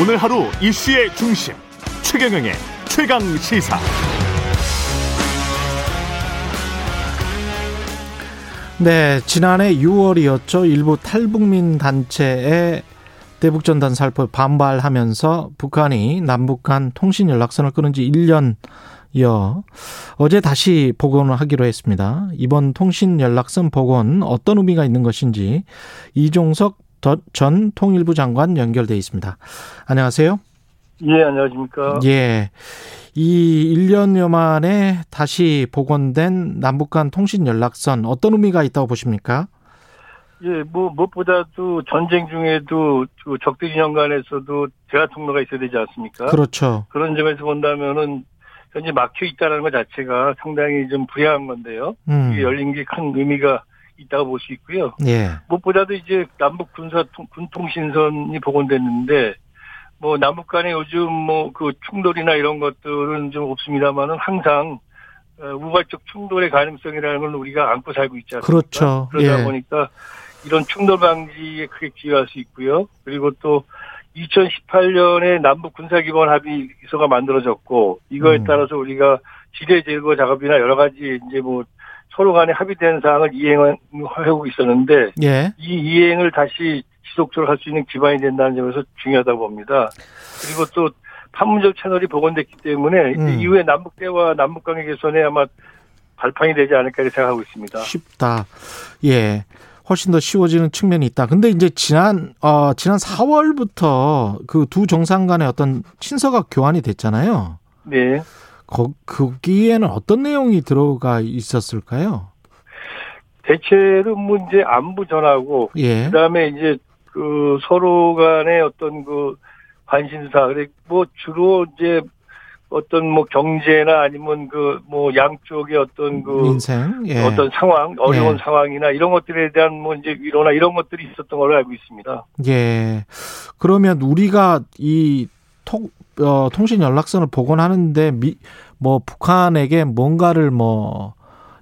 오늘 하루 이슈의 중심 최경영의 최강 시사. 네, 지난해 6월이었죠. 일부 탈북민 단체의 대북전단 살포 반발하면서 북한이 남북 간 통신 연락선을 끊은 지 1년여 어제 다시 복원을 하기로 했습니다. 이번 통신 연락선 복원 어떤 의미가 있는 것인지 이종석 전 통일부 장관 연결돼 있습니다. 안녕하세요. 예, 안녕하십니까. 예. 이 1년여 만에 다시 복원된 남북 간 통신 연락선 어떤 의미가 있다고 보십니까? 예, 뭐, 무엇보다도 전쟁 중에도 그 적대 진영 간에서도 대화 통로가 있어야 되지 않습니까? 그렇죠. 그런 점에서 본다면은 현재 막혀 있다는 것 자체가 상당히 좀 불행한 건데요. 음. 이게 열린 게 큰 의미가 있다고 볼 수 있고요. 예. 무엇보다도 이제 남북 군사 군통신선이 복원됐는데 뭐 남북 간에 요즘 뭐 그 충돌이나 이런 것들은 좀 없습니다만은 항상 어, 우발적 충돌의 가능성이라는 걸 우리가 안고 살고 있지 않습니까? 그렇죠. 그러다 예. 보니까 이런 충돌 방지에 크게 기여할 수 있고요. 그리고 또 2018년에 남북 군사기본 합의서가 만들어졌고 이거에 음. 따라서 우리가 지뢰 제거 작업이나 여러 가지 이제 뭐 서로 간에 합의된 사항을 이행하고 있었는데 예. 이 이행을 다시 지속적으로 할 수 있는 기반이 된다는 점에서 중요하다고 봅니다. 그리고 또 판문점 채널이 복원됐기 때문에 음. 이후에 남북 대화, 남북 관계 개선에 아마 발판이 되지 않을까 생각하고 있습니다. 쉽다. 예. 훨씬 더 쉬워지는 측면이 있다. 근데 이제 지난 어 지난 4월부터 그 두 정상 간의 어떤 친서가 교환이 됐잖아요. 네. 거, 거기에는 어떤 내용이 들어가 있었을까요? 대체로 문제 안부 전하고 예. 그다음에 이제 그 서로 간의 어떤 그 관심사 그래 뭐 주로 이제 어떤 뭐 경제나 아니면 그 뭐 양쪽의 어떤 그 인생. 예. 어떤 상황 어려운 예. 상황이나 이런 것들에 대한 뭐 이제 위로나 이런 것들이 있었던 걸로 알고 있습니다. 예. 그러면 우리가 이 통, 어, 통신 연락선을 복원하는데 미, 뭐 북한에게 뭔가를 뭐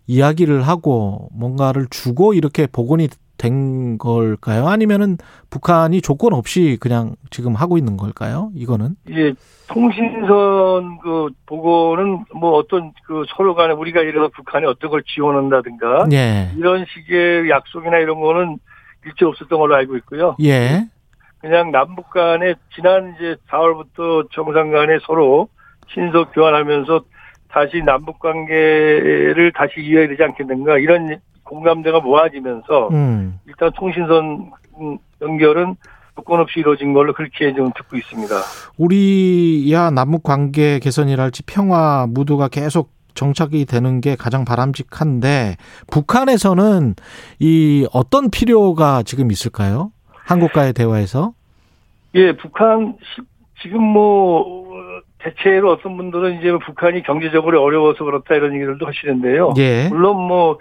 이야기를 하고 뭔가를 주고 이렇게 복원이 된 걸까요? 아니면은 북한이 조건 없이 그냥 지금 하고 있는 걸까요? 이거는? 이게 통신선 그 보고는 뭐 어떤 그 서로 간에 우리가 들어 북한이 어떤 걸 지원한다든가 예. 이런 식의 약속이나 이런 거는 일체 없었던 걸로 알고 있고요. 예. 그냥 남북 간에 지난 이제 4월부터 정상 간에 서로 신속 교환하면서 다시 남북 관계를 다시 이어야 되지 않겠는가 이런 공감대가 모아지면서 음. 일단 통신선 음, 연결은 조건 없이 이루어진 걸로 그렇게 좀 듣고 있습니다. 우리야 남북 관계 개선이랄지 평화 무드가 계속 정착이 되는 게 가장 바람직한데 북한에서는 이 어떤 필요가 지금 있을까요? 한국과의 대화에서? 예, 북한 시- 지금 뭐 대체로 어떤 분들은 이제 북한이 경제적으로 어려워서 그렇다 이런 얘기들도 하시는데요. 예. 물론 뭐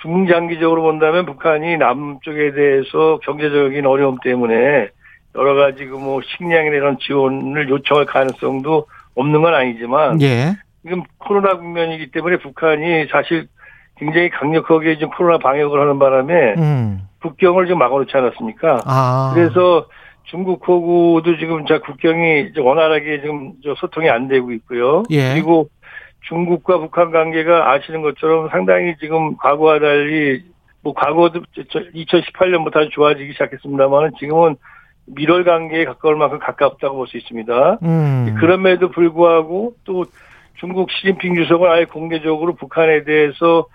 중장기적으로 본다면 북한이 남쪽에 대해서 경제적인 어려움 때문에 여러 가지 그 뭐 식량이나 이런 지원을 요청할 가능성도 없는 건 아니지만 예. 지금 코로나 국면이기 때문에 북한이 사실 굉장히 강력하게 지금 코로나 방역을 하는 바람에 음. 국경을 지금 막아놓지 않았습니까? 아. 그래서 중국하고도 지금 자 국경이 이제 원활하게 지금 저 소통이 안 되고 있고요. 예. 그리고 중국과 북한 관계가 아시는 것처럼 상당히 지금 과거와 달리 뭐 과거도 2018년부터 아주 좋아지기 시작했습니다만 지금은 밀월 관계에 가까울 만큼 가깝다고 볼 수 있습니다. 음. 그럼에도 불구하고 또 중국 시진핑 주석은 아예 공개적으로 북한에 대해서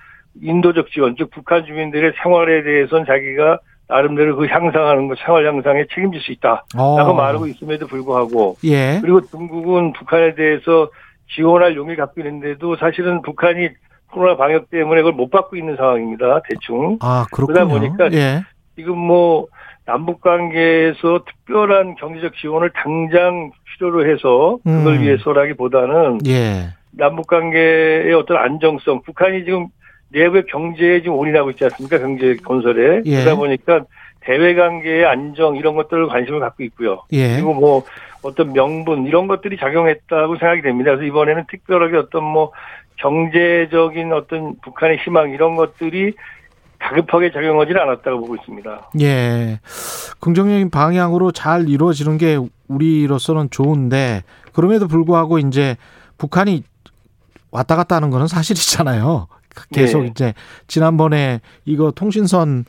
인도적 지원, 즉 북한 주민들의 생활에 대해서는 자기가 나름대로 그 향상하는 것, 생활 향상에 책임질 수 있다 라고 어. 말하고 있음에도 불구하고 예. 그리고 중국은 북한에 대해서 지원할 용의를 갖고 있는데도 사실은 북한이 코로나 방역 때문에 그걸 못 받고 있는 상황입니다. 대충. 아, 그렇군요. 그러다 보니까 예. 지금 뭐 남북 관계에서 특별한 경제적 지원을 당장 필요로 해서 그걸 음. 위해서라기보다는 예. 남북 관계의 어떤 안정성, 북한이 지금 내부의 경제에 지금 올인하고 있지 않습니까? 경제 건설에. 예. 그러다 보니까 대외 관계의 안정 이런 것들을 관심을 갖고 있고요. 예. 그리고 뭐 어떤 명분 이런 것들이 작용했다고 생각이 됩니다. 그래서 이번에는 특별하게 어떤 뭐 경제적인 어떤 북한의 희망 이런 것들이 다급하게 작용하지는 않았다고 보고 있습니다. 예. 긍정적인 방향으로 잘 이루어지는 게 우리로서는 좋은데 그럼에도 불구하고 이제 북한이 왔다 갔다 하는 거는 사실이잖아요. 계속 네. 이제 지난번에 이거 통신선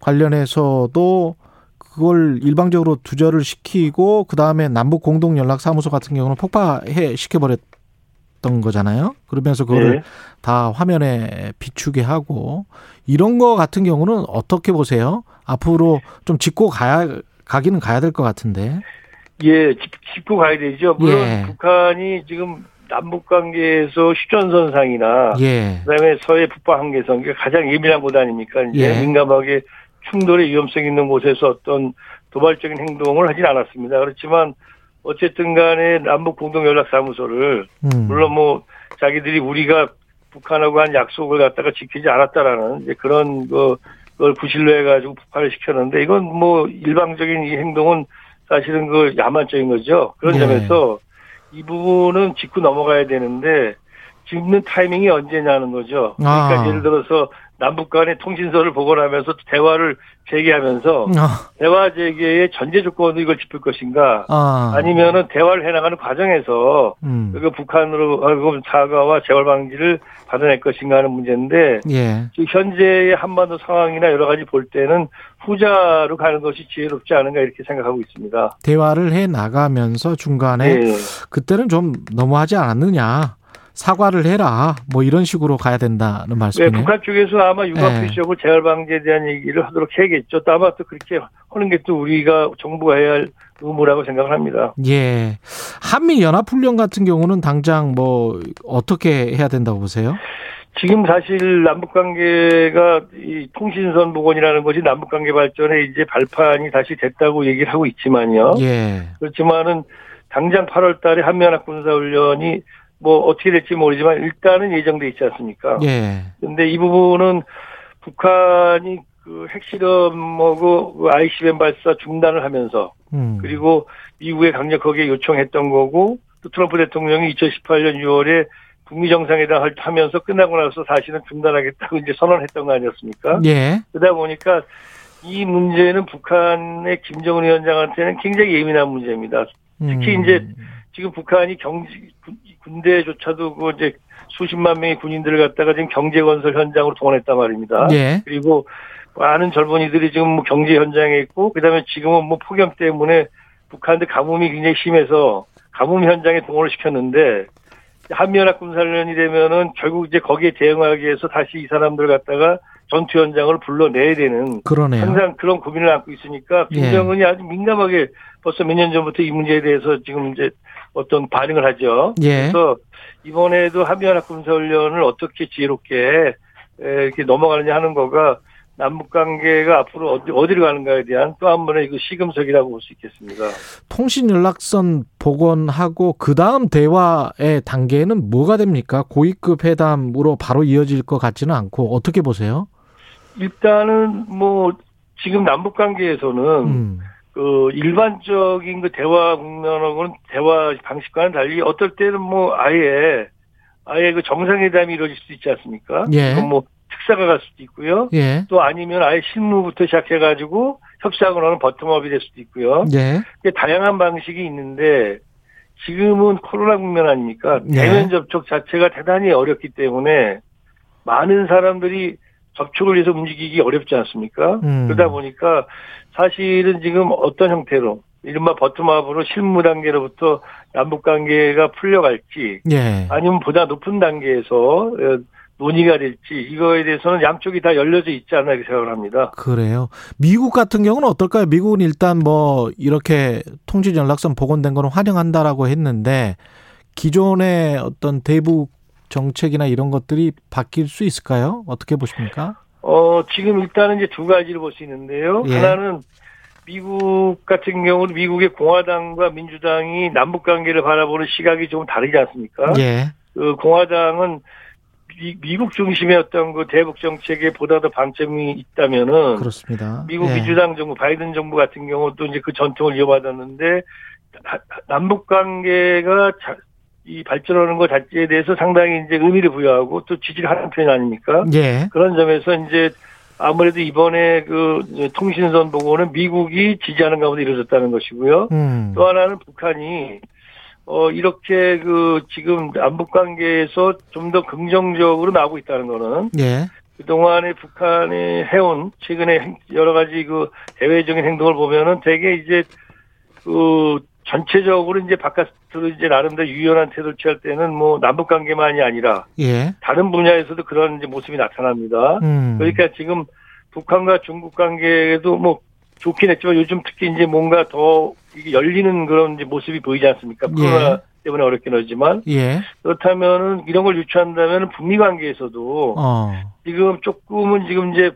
관련해서도 그걸 일방적으로 두절을 시키고 그 다음에 남북 공동 연락 사무소 같은 경우는 폭파해 시켜버렸던 거잖아요. 그러면서 그거를 네. 다 화면에 비추게 하고 이런 거 같은 경우는 어떻게 보세요? 앞으로 좀 짚고 가야 가기는 가야 될 것 같은데. 예, 짚- 짚고 가야 되죠. 물론 예. 북한이 지금 남북 관계에서 휴전선상이나 예. 그다음에 서해 북방 한계선 이게 가장 예민한 곳 아닙니까? 이제 예. 민감하게 충돌의 위험성 있는 곳에서 어떤 도발적인 행동을 하진 않았습니다. 그렇지만 어쨌든 간에 남북 공동 연락 사무소를 음. 물론 뭐 자기들이 우리가 북한하고 한 약속을 갖다가 지키지 않았다라는 이제 그런 거 그걸 구실로 해가지고 북한을 시켰는데 이건 뭐 일방적인 이 행동은 사실은 그 야만적인 거죠. 그런 예. 점에서 이 부분은 짚고 넘어가야 되는데 짚는 타이밍이 언제냐는 거죠. 그러니까 아. 예를 들어서 남북 간의 통신선을 복원하면서 대화를 재개하면서 아, 대화 재개의 전제 조건으로 이걸 짚을 것인가 아. 아니면은 대화를 해나가는 과정에서 음. 그 북한으로 사과와 재활 방지를 받아낼 것인가 하는 문제인데 예. 현재의 한반도 상황이나 여러 가지 볼 때는 후자로 가는 것이 지혜롭지 않은가 이렇게 생각하고 있습니다. 대화를 해 나가면서 중간에 예. 그때는 좀 너무하지 않았느냐. 사과를 해라. 뭐 이런 식으로 가야 된다는 네, 말씀이네요. 북한 쪽에서 아마 육아 네. 표시하고 재활 방지에 대한 얘기를 하도록 해야겠죠. 또 아마 또 그렇게 하는 게 또 우리가 정부가 해야 할 의무라고 생각을 합니다. 예. 한미 연합 훈련 같은 경우는 당장 뭐 어떻게 해야 된다고 보세요? 지금 사실 남북 관계가 이 통신선 복원이라는 것이 남북 관계 발전에 이제 발판이 다시 됐다고 얘기를 하고 있지만요. 예. 그렇지만은 당장 8월 달에 한미연합 군사훈련이 뭐 어떻게 될지 모르지만 일단은 예정돼 있지 않습니까? 예. 근데 이 부분은 북한이 그 핵실험하고 그 ICBM 발사 중단을 하면서 음. 그리고 미국에 강력하게 요청했던 거고 또 트럼프 대통령이 2018년 6월에 북미 정상회담 할- 하면서 끝나고 나서 다시는 중단하겠다고 이제 선언했던 거 아니었습니까? 예. 그러다 보니까 이 문제는 북한의 김정은 위원장한테는 굉장히 예민한 문제입니다. 특히 음. 이제 지금 북한이 경제 군- 군대조차도 그 이제 수십만 명의 군인들을 갖다가 지금 경제 건설 현장으로 동원했단 말입니다. 예. 그리고 많은 젊은이들이 지금 뭐 경제 현장에 있고 그다음에 지금은 뭐 폭염 때문에 북한들 가뭄이 굉장히 심해서 가뭄 현장에 동원을 시켰는데 한미연합 군사훈련이 되면은 결국 이제 거기에 대응하기 위해서 다시 이 사람들 갖다가 전투 현장을 불러내야 되는 그러네요. 항상 그런 고민을 안고 있으니까 예. 김정은이 아주 민감하게 벌써 몇 년 전부터 이 문제에 대해서 지금 이제 어떤 반응을 하죠. 예. 그래서 이번에도 한미연합 군사훈련을 어떻게 지혜롭게 에, 이렇게 넘어가느냐 하는 거가 남북 관계가 앞으로 어디, 어디로 가는가에 대한 또 한 번의 그 시금석이라고 볼 수 있겠습니다. 통신 연락선 복원하고 그 다음 대화의 단계는 뭐가 됩니까? 고위급 회담으로 바로 이어질 것 같지는 않고 어떻게 보세요? 일단은 뭐 지금 남북 관계에서는 음. 그 일반적인 그 대화 국면하고는 대화 방식과는 달리 어떨 때는 뭐 아예 아예 그 정상회담이 이루어질 수도 있지 않습니까? 예. 뭐 특사가 갈 수도 있고요. 예. 또 아니면 아예 실무부터 시작해가지고 협상을 하는 버텀업이 될 수도 있고요. 예. 다양한 방식이 있는데 지금은 코로나 국면 아닙니까? 예. 대면 접촉 자체가 대단히 어렵기 때문에 많은 사람들이 접촉을 위해서 움직이기 어렵지 않습니까? 음. 그러다 보니까 사실은 지금 어떤 형태로 이른바 버텀업으로 실무 단계로부터 남북 관계가 풀려갈지 예. 아니면 보다 높은 단계에서 어, 논의가 될지 이거에 대해서는 양쪽이 다 열려져 있지 않나 이렇게 생각을 합니다. 그래요. 미국 같은 경우는 어떨까요? 미국은 일단 뭐 이렇게 통신 연락선 복원된 거는 환영한다라고 했는데 기존의 어떤 대북 정책이나 이런 것들이 바뀔 수 있을까요? 어떻게 보십니까? 어, 지금 일단은 이제 두 가지를 볼 수 있는데요. 예. 하나는 미국 같은 경우는 미국의 공화당과 민주당이 남북 관계를 바라보는 시각이 좀 다르지 않습니까? 예. 그 공화당은 미, 국 중심의 어떤 그 대북 정책에 보다 더 방점이 있다면은 그렇습니다. 미국 예. 민주당 정부, 바이든 정부 같은 경우도 이제 그 전통을 이어받았는데 나- 남북 관계가 자- 이 발전하는 것 자체에 대해서 상당히 이제 의미를 부여하고 또 지지를 하는 편 아닙니까? 예. 그런 점에서 이제 아무래도 이번에 그 통신선 보고는 미국이 지지하는 가운데 이루어졌다는 것이고요. 음. 또 하나는 북한이 어 이렇게 그 지금 남북 관계에서 좀 더 긍정적으로 나오고 있다는 거는 예. 그동안에 북한이 해온 최근에 행- 여러 가지 그 대외적인 행동을 보면은 되게 이제 그 전체적으로 이제 바깥으로 이제 나름대로 유연한 태도를 취할 때는 뭐 남북 관계만이 아니라 예. 다른 분야에서도 그런 이제 모습이 나타납니다. 음. 그러니까 지금 북한과 중국 관계도 뭐 좋긴 했지만 요즘 특히 이제 뭔가 더 이게 열리는 그런 이제 모습이 보이지 않습니까? 예. 코로나 때문에 어렵긴 하지만 예. 그렇다면은 이런 걸 유추한다면 북미 관계에서도 어. 지금 조금은 지금 이제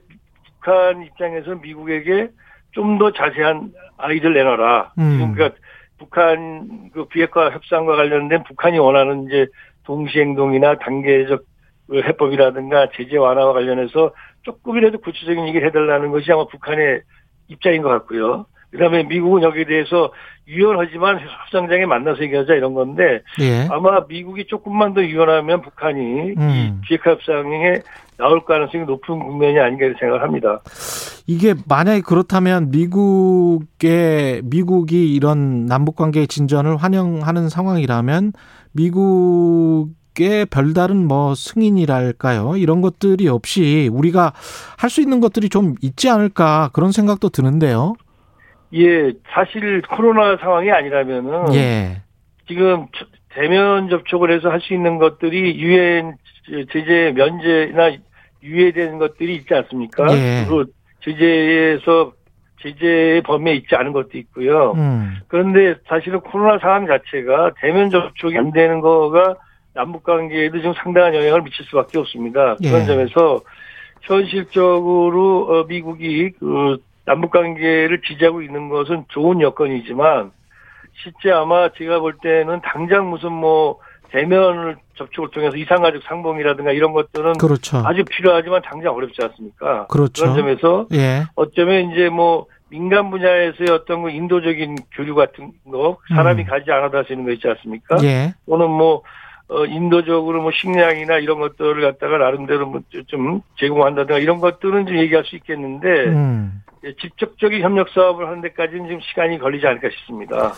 북한 입장에서 미국에게 좀 더 자세한 아이들 내놔라. 음. 그러니까 북한 그 비핵화 협상과 관련된 북한이 원하는 이제 동시행동이나 단계적 그 해법이라든가 제재 완화와 관련해서 조금이라도 구체적인 얘기를 해달라는 것이 아마 북한의 입장인 것 같고요. 그다음에 미국은 여기에 대해서 유연하지만 협상장에 만나서 얘기하자 이런 건데 예. 아마 미국이 조금만 더 유연하면 북한이 이 음. 비핵화 협상에 나올 가능성이 높은 국면이 아닌가 생각을 합니다. 이게 만약에 그렇다면 미국의 미국이 이런 남북 관계 진전을 환영하는 상황이라면 미국의 별다른 뭐 승인이랄까요? 이런 것들이 없이 우리가 할 수 있는 것들이 좀 있지 않을까 그런 생각도 드는데요. 예, 사실 코로나 상황이 아니라면은 예. 지금 대면 접촉을 해서 할 수 있는 것들이 유엔 제재 면제나 유예된 것들이 있지 않습니까? 예. 그리고 제재에서 제재의 범위에 있지 않은 것도 있고요. 음. 그런데 사실은 코로나 상황 자체가 대면 접촉이 안 되는 거가 남북 관계에도 좀 상당한 영향을 미칠 수밖에 없습니다. 그런 예. 점에서 현실적으로 어, 미국이 그 남북 관계를 지지하고 있는 것은 좋은 여건이지만 실제 아마 제가 볼 때는 당장 무슨 뭐 대면을 접촉을 통해서 이상가족 상봉이라든가 이런 것들은 그렇죠. 아주 필요하지만 당장 어렵지 않습니까? 그렇죠. 그런 점에서 예. 어쩌면 이제 뭐 민간 분야에서의 어떤 그 인도적인 교류 같은 거 사람이 음. 가지 않아도 할 수 있는 거 있지 않습니까? 예. 또는 뭐 어, 인도적으로 뭐 식량이나 이런 것들을 갖다가 나름대로 뭐좀 제공한다든가 이런 것들은 좀 얘기할 수 있겠는데 음. 예, 직접적인 협력 사업을 하는 데까지는 좀 시간이 걸리지 않을까 싶습니다.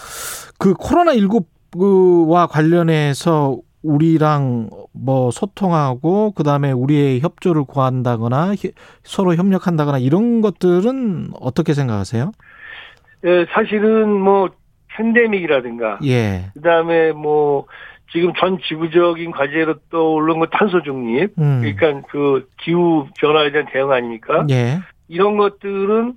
그 코로나 19와 관련해서 우리랑 뭐 소통하고 그다음에 우리의 협조를 구한다거나 히- 서로 협력한다거나 이런 것들은 어떻게 생각하세요? 예, 사실은 뭐 팬데믹이라든가 예. 그다음에 뭐 지금 전 지구적인 과제로 떠오른 거 탄소 중립 음. 그러니까 그 기후 변화에 대한 대응 아닙니까? 예. 이런 것들은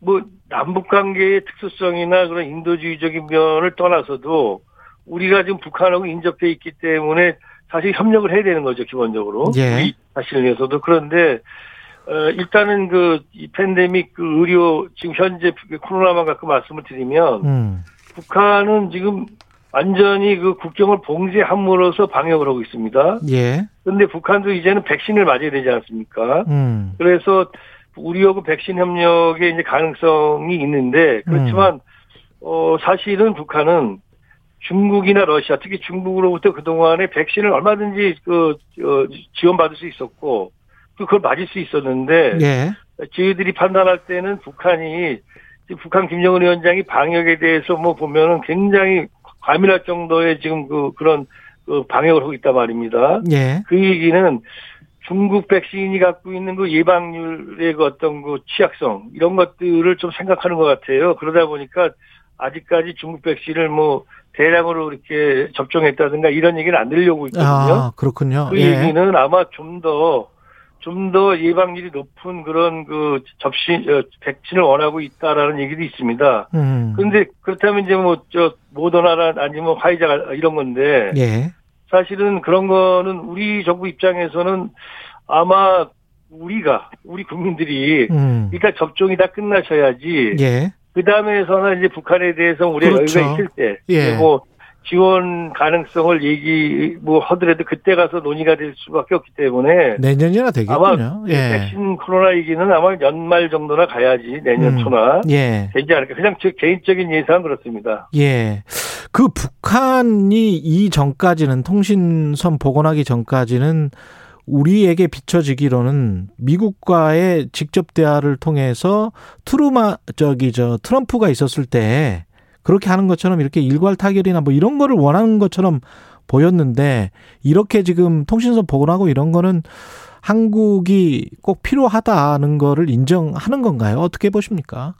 뭐 남북 관계의 특수성이나 그런 인도주의적인 면을 떠나서도 우리가 지금 북한하고 인접해 있기 때문에 사실 협력을 해야 되는 거죠 기본적으로 예. 자신을 위해서도 그런데 어, 일단은 그 이 팬데믹 그 의료 지금 현재 코로나만 갖고 말씀을 드리면 음. 북한은 지금 완전히 그 국경을 봉쇄함으로써 방역을 하고 있습니다. 예. 그런데 북한도 이제는 백신을 맞아야 되지 않습니까? 음. 그래서 우리하고 백신 협력의 이제 가능성이 있는데 그렇지만 어 사실은 북한은 중국이나 러시아 특히 중국으로부터 그동안에 백신을 얼마든지 그 어, 지원받을 수 있었고 또 그걸 맞을 수 있었는데 예. 저희들이 판단할 때는 북한이 북한 김정은 위원장이 방역에 대해서 뭐 보면은 굉장히 과민할 정도의 지금 그 그런 그 방역을 하고 있단 말입니다. 예. 그 얘기는 중국 백신이 갖고 있는 그 예방률의 그 어떤 그 취약성 이런 것들을 좀 생각하는 것 같아요. 그러다 보니까 아직까지 중국 백신을 뭐 대량으로 이렇게 접종했다든가 이런 얘기는 안 들려고 있거든요. 아, 그렇군요. 그 예. 얘기는 아마 좀 더 좀 더 예방률이 높은 그런 그 접시 어, 백신을 원하고 있다라는 얘기도 있습니다. 음. 그런데 그렇다면 이제 뭐 저 모더나나 아니면 화이자 이런 건데 예. 사실은 그런 거는 우리 정부 입장에서는 아마 우리가 우리 국민들이 음. 일단 접종이 다 끝나셔야지 예. 그 다음에서는 이제 북한에 대해서 우리가 그렇죠. 여유가 있을 때 예. 뭐 지원 가능성을 얘기 뭐 하더라도 그때 가서 논의가 될 수밖에 없기 때문에 내년이나 되겠군요. 아마 예. 백신 코로나 얘기는 아마 연말 정도나 가야지 내년 음. 초나 예. 되지 않을까 그냥 제 개인적인 예상은 그렇습니다. 예. 그 북한이 이 전까지는 통신선 복원하기 전까지는 우리에게 비춰지기로는 미국과의 직접 대화를 통해서 트루마 저기 저 트럼프가 있었을 때 그렇게 하는 것처럼 이렇게 일괄 타결이나 뭐 이런 거를 원하는 것처럼 보였는데 이렇게 지금 통신선 복원하고 이런 거는 한국이 꼭 필요하다는 거를 인정하는 건가요? 어떻게 보십니까?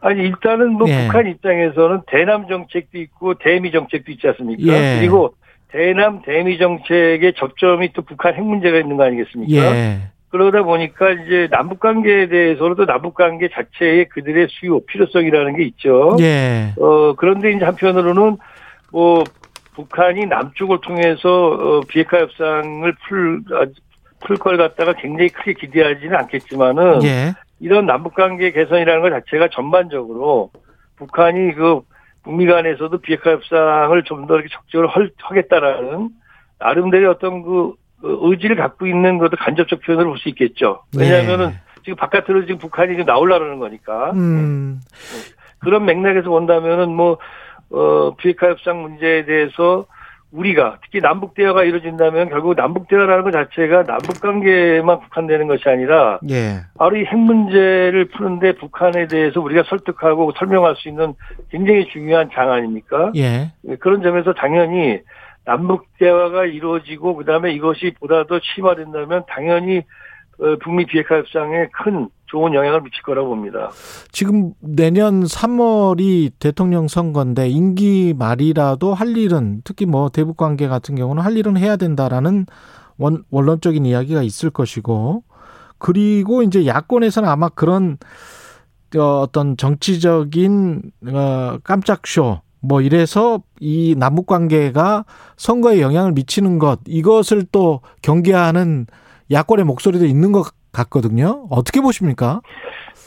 아니 일단은 뭐 예. 북한 입장에서는 대남 정책도 있고 대미 정책도 있지 않습니까? 예. 그리고 대남 대미 정책의 접점이 또 북한 핵 문제가 있는 거 아니겠습니까? 예. 그러다 보니까 이제 남북 관계에 대해서는 또 남북 관계 자체의 그들의 수요 필요성이라는 게 있죠. 예. 어 그런데 이제 한편으로는 뭐 북한이 남쪽을 통해서 어, 비핵화 협상을 풀 풀 걸 갖다가 굉장히 크게 기대하지는 않겠지만은 예. 이런 남북 관계 개선이라는 것 자체가 전반적으로 북한이 그 북미 간에서도 비핵화 협상을 좀 더 이렇게 헐- 하겠다라는 나름대로 어떤 그 어, 의지를 갖고 있는 것도 간접적 표현으로 볼 수 있겠죠. 왜냐하면은 지금 바깥으로 지금 북한이 지금 나오려는 거니까. 네. 음. 그런 맥락에서 본다면은 뭐, 어, 비핵화 협상 문제에 대해서 우리가 특히 남북 대화가 이루어진다면 결국 남북 대화라는 것 자체가 남북 관계만 국한되는 것이 아니라 예. 바로 이 핵 문제를 푸는데 북한에 대해서 우리가 설득하고 설명할 수 있는 굉장히 중요한 장 아닙니까? 예. 그런 점에서 당연히 남북 대화가 이루어지고 그다음에 이것이 보다 더 심화된다면 당연히 어, 북미 비핵화 협상에 큰 좋은 영향을 미칠 거라고 봅니다. 지금 내년 3월이 대통령 선거인데 임기 말이라도 할 일은 특히 뭐 대북 관계 같은 경우는 할 일은 해야 된다라는 원, 원론적인 이야기가 있을 것이고 그리고 이제 야권에서는 아마 그런 어, 어떤 정치적인 어, 깜짝 쇼 뭐 이래서 이 남북 관계가 선거에 영향을 미치는 것 이것을 또 경계하는 야권의 목소리도 있는 것 같거든요. 어떻게 보십니까?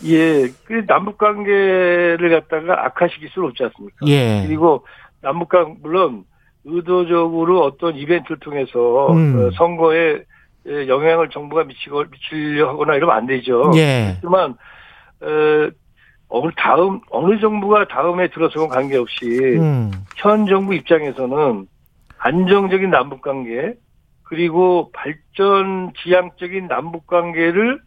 예, 그 남북 관계를 갖다가 악화시킬 수는 없지 않습니까? 예. 그리고 남북 관 물론 의도적으로 어떤 이벤트를 통해서 음. 어, 선거에 에, 영향을 정부가 미치고 미치려 하거나 이러면 안 되죠. 예. 하지만 어, 다음 어느 정부가 다음에 들어서건 관계없이 음. 현 정부 입장에서는 안정적인 남북 관계 그리고 발전 지향적인 남북 관계를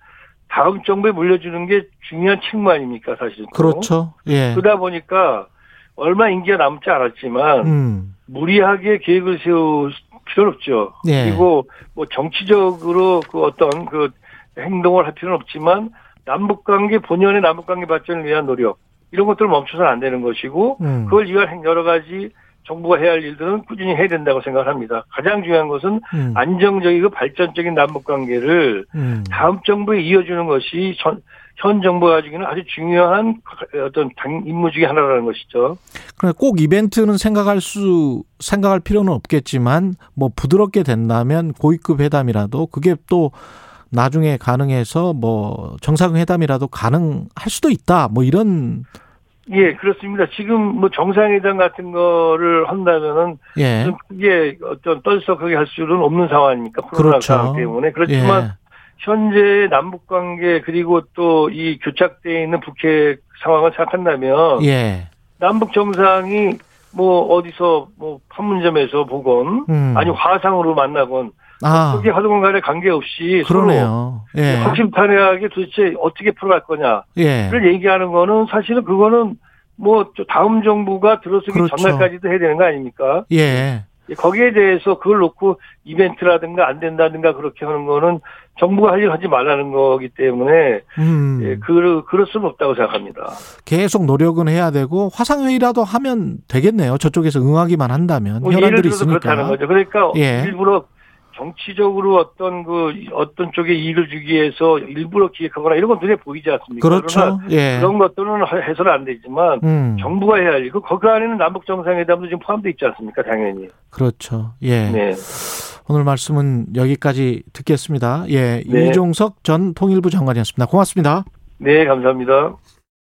다음 정부에 물려주는 게 중요한 책무 아닙니까 사실은. 또. 그렇죠. 예. 그러다 보니까 얼마 임기가 남지 않았지만 음. 무리하게 계획을 세울 필요는 없죠. 예. 그리고 뭐 정치적으로 그 어떤 그 행동을 할 필요는 없지만 남북 관계 본연의 남북 관계 발전을 위한 노력 이런 것들을 멈춰서는 안 되는 것이고 음. 그걸 위한 여러 가지 정부가 해야 할 일들은 꾸준히 해야 된다고 생각합니다. 가장 중요한 것은 음. 안정적이고 발전적인 남북 관계를 음. 다음 정부에 이어주는 것이 전, 현 정부가 가지고는 아주 중요한 어떤 당 임무 중의 하나라는 것이죠. 그러니까 꼭 이벤트는 생각할 수 생각할 필요는 없겠지만 뭐 부드럽게 된다면 고위급 회담이라도 그게 또 나중에 가능해서 뭐 정상회담이라도 가능할 수도 있다. 뭐 이런 예, 그렇습니다. 지금 뭐 정상회담 같은 거를 한다면은 예. 좀 그게 어떤 떨썩하게 할 수는 없는 상황이니까 코로나 그렇죠. 상황 때문에 그렇지만 예. 현재 남북 관계 그리고 또 이 교착돼 있는 북핵 상황을 생각한다면 예. 남북 정상이 뭐 어디서 뭐 판문점에서 보건 음. 아니 화상으로 만나건 아. 그게 하든 간에 관계없이 그러네요. 예. 서로 확실탄회하게 도대체 어떻게 풀어갈 거냐를 예. 얘기하는 거는 사실은 그거는 뭐저 다음 정부가 들어서기 그렇죠. 전날까지도 해야 되는 거 아닙니까? 예. 거기에 대해서 그걸 놓고 이벤트라든가 안 된다든가 그렇게 하는 거는 정부가 할 일 하지 말라는 거기 때문에 음. 예, 그 그럴 수는 없다고 생각합니다. 계속 노력은 해야 되고 화상 회의라도 하면 되겠네요. 저쪽에서 응하기만 한다면 뭐 예를 현안들이 들어서 있으니까. 그렇다는 거죠. 그러니까 예. 일부러 정치적으로 어떤 그 어떤 쪽에 이익을 주기 위해서 일부러 기획하거나 이런 건 눈에 보이지 않습니까? 그렇죠. 예. 그런 것들은 해서는 안 되지만 음. 정부가 해야 할 일, 그 거기 안에는 남북 정상회담도 지금 포함되어 있지 않습니까? 당연히. 그렇죠. 예. 네. 오늘 말씀은 여기까지 듣겠습니다. 예. 네. 이종석 전 통일부 장관이었습니다. 고맙습니다. 네, 감사합니다.